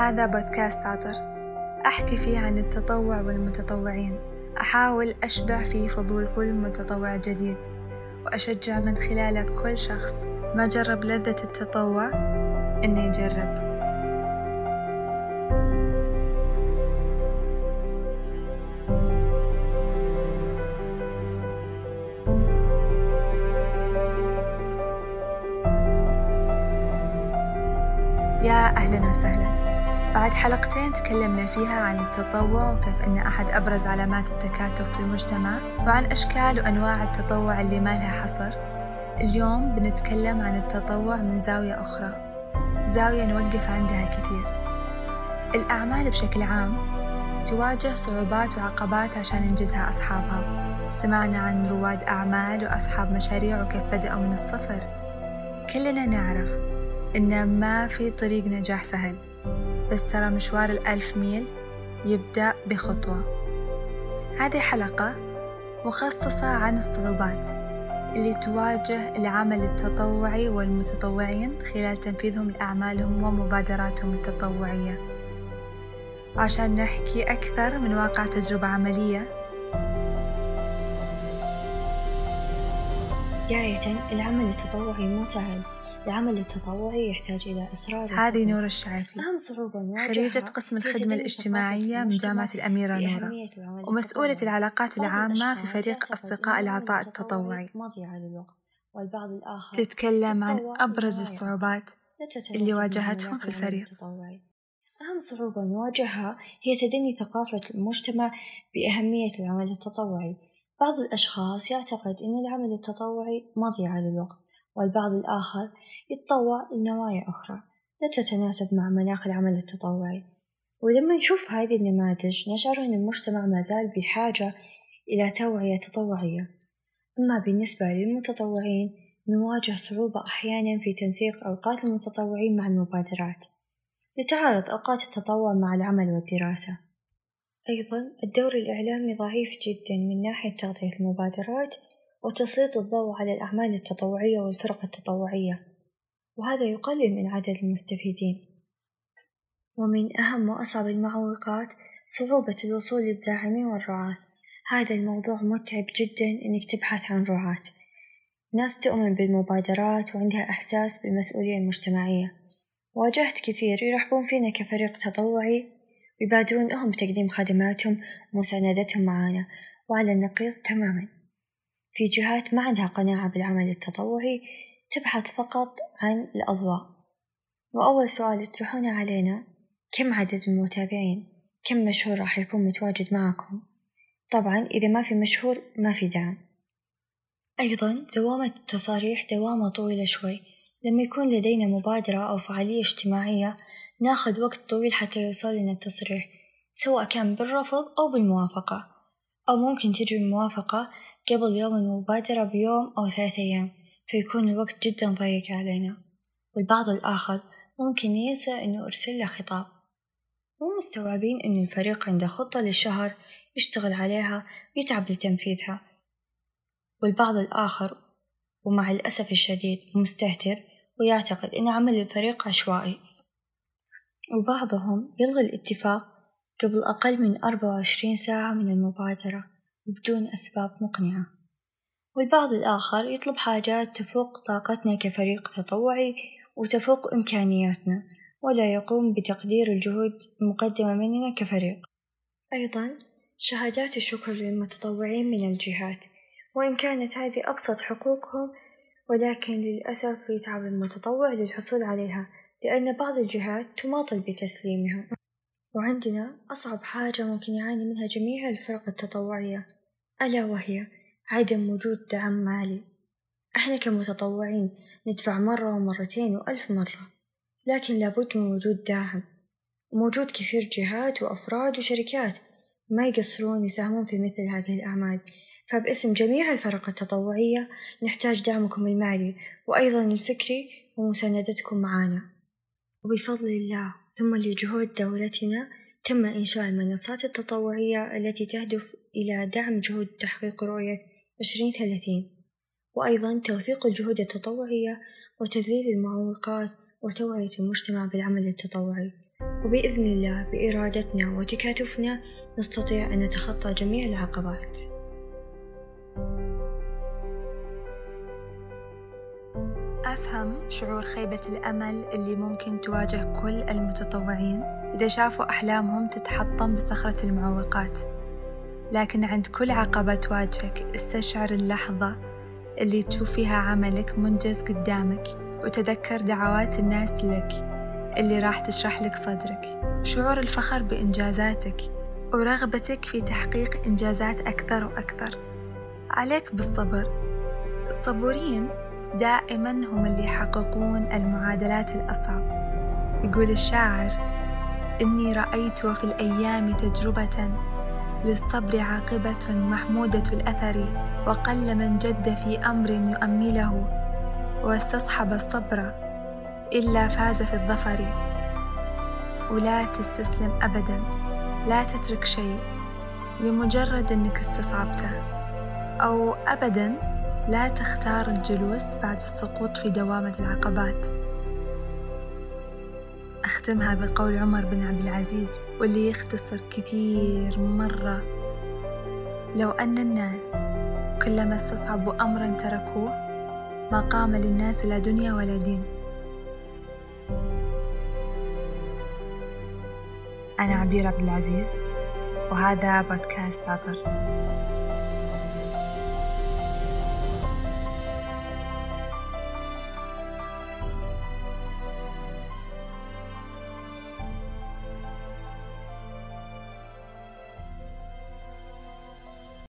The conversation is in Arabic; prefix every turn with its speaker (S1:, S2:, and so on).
S1: هذا بودكاست عطر. أحكي فيه عن التطوع والمتطوعين. أحاول أشبع فيه فضول كل متطوع جديد. وأشجع من خلاله كل شخص. ما جرب لذة التطوع؟ إنه يجرب يا أهلا وسهلا. بعد حلقتين تكلمنا فيها عن التطوع وكيف أن أحد أبرز علامات التكاتف في المجتمع وعن أشكال وأنواع التطوع اللي ما لها حصر. اليوم بنتكلم عن التطوع من زاوية أخرى. زاوية نوقف عندها كثير. الأعمال بشكل عام تواجه صعوبات وعقبات عشان ينجزها أصحابها. سمعنا عن رواد أعمال وأصحاب مشاريع وكيف بدأوا من الصفر. كلنا نعرف إن ما في طريق نجاح سهل. بس ترى مشوار الألف ميل يبدأ بخطوة. هذه حلقة مخصصة عن الصعوبات اللي تواجه العمل التطوعي والمتطوعين خلال تنفيذهم لأعمالهم ومبادراتهم التطوعية. عشان نحكي أكثر من واقع تجربة عملية
S2: بداية العمل التطوعي مو سهل. العمل التطوعي يحتاج إلى إصرار
S1: هذه نور الشعيفي.
S2: أهم صعوبة نواجهها
S1: خريجة قسم الخدمة الاجتماعية من جامعة الأميرة نورة ومسؤولة العلاقات العامة في فريق أصدقاء العطاء التطوعي.
S2: والبعض الآخر
S1: تتكلم عن أبرز الصعوبات اللي واجهتهم في الفريق.
S2: أهم صعوبة نواجهها هي تدني ثقافة المجتمع بأهمية العمل التطوعي. بعض الأشخاص يعتقد أن العمل التطوعي مضيعة للوقت والبعض الآخر يتطوع لنوايا أخرى. لا تتناسب مع مناخ العمل التطوعي. ولما نشوف هذه النماذج نشعر أن المجتمع ما زال بحاجة إلى توعية تطوعية. أما بالنسبة للمتطوعين نواجه صعوبة أحيانا في تنسيق أوقات المتطوعين مع المبادرات. لتعارض أوقات التطوع مع العمل والدراسة. أيضا الدور الإعلامي ضعيف جدا من ناحية تغطية المبادرات وتسليط الضوء على الأعمال التطوعية والفرق التطوعية. وهذا يقلل من عدد المستفيدين. ومن أهم وأصعب المعوقات صعوبة الوصول للداعمين والرعاة. هذا الموضوع متعب جدا إنك تبحث عن رعاة. ناس تؤمن بالمبادرات وعندها إحساس بالمسؤولية المجتمعية. واجهت كثير يرحبون فينا كفريق تطوعي. ويبادرون هم بتقديم خدماتهم ومساندتهم معانا. وعلى النقيض تماما. في جهات ما عندها قناعة بالعمل التطوعي تبحث فقط عن الأضواء وأول سؤال يطرحونه علينا كم عدد المتابعين؟ كم مشهور راح يكون متواجد معكم؟ طبعا إذا ما في مشهور ما في دعم أيضا دوامة التصاريح دوامة طويلة شوي لما يكون لدينا مبادرة أو فعالية اجتماعية ناخذ وقت طويل حتى يوصل لنا التصريح سواء كان بالرفض أو بالموافقة أو ممكن تجي الموافقة قبل يوم المبادرة بيوم أو ثلاثة أيام فيكون الوقت جدا ضيق علينا. والبعض الآخر ممكن ينسى إنه أرسل له خطاب. مو مستوعبين إنه الفريق عنده خطة للشهر يشتغل عليها ويتعب لتنفيذها. والبعض الآخر ومع الأسف الشديد مستهتر ويعتقد إن عمل الفريق عشوائي. وبعضهم يلغي الاتفاق قبل أقل من أربعة وعشرين ساعة من المبادرة. بدون أسباب مقنعة. والبعض الآخر يطلب حاجات تفوق طاقتنا كفريق تطوعي وتفوق إمكانياتنا ولا يقوم بتقدير الجهود المقدمة مننا كفريق. أيضا شهادات الشكر للمتطوعين من الجهات وإن كانت هذه أبسط حقوقهم ولكن للأسف يتعب المتطوع للحصول عليها لأن بعض الجهات تماطل بتسليمها وعندنا أصعب حاجة ممكن يعاني منها جميع الفرق التطوعية ألا وهي عدم وجود دعم مالي. إحنا كمتطوعين ندفع مرة ومرتين وألف مرة لكن لابد من وجود داعم. وموجود كثير جهات وأفراد وشركات ما يقصرون يساهمون في مثل هذه الأعمال. فباسم جميع الفرق التطوعية نحتاج دعمكم المالي وأيضا الفكري ومساندتكم معنا وبفضل الله ثم لجهود دولتنا تم إنشاء المنصات التطوعية التي تهدف إلى دعم جهود تحقيق رؤية عشرين ثلاثين وأيضا توثيق الجهود التطوعية وتذليل المعوقات وتوعية المجتمع بالعمل التطوعي. وبإذن الله بإرادتنا وتكاتفنا نستطيع أن نتخطى جميع العقبات.
S1: أفهم شعور خيبة الأمل اللي ممكن تواجه كل المتطوعين؟ إذا شافوا أحلامهم تتحطم بصخرة المعوقات. لكن عند كل عقبة تواجهك استشعر اللحظة اللي تشوف فيها عملك منجز قدامك وتذكر دعوات الناس لك اللي راح تشرح لك صدرك. شعور الفخر بإنجازاتك ورغبتك في تحقيق إنجازات أكثر وأكثر. عليك بالصبر. الصبورين دائما هم اللي يحققون المعادلات الأصعب. يقول الشاعر إني رأيت في الأيام تجربة للصبر عاقبة محمودة الأثر وقل من جد في أمر يؤمله واستصحب الصبر إلا فاز في الظفر. ولا تستسلم أبدا لا تترك شيء لمجرد أنك استصعبته. أو أبدا لا تختار الجلوس بعد السقوط في دوامة العقبات. أختمها بقول عمر بن عبد العزيز واللي يختصر كثير مرة. لو أن الناس كلما استصعبوا أمرا تركوه ما قام للناس لا دنيا ولا دين. أنا عبير عبد العزيز وهذا بودكاست ساطر.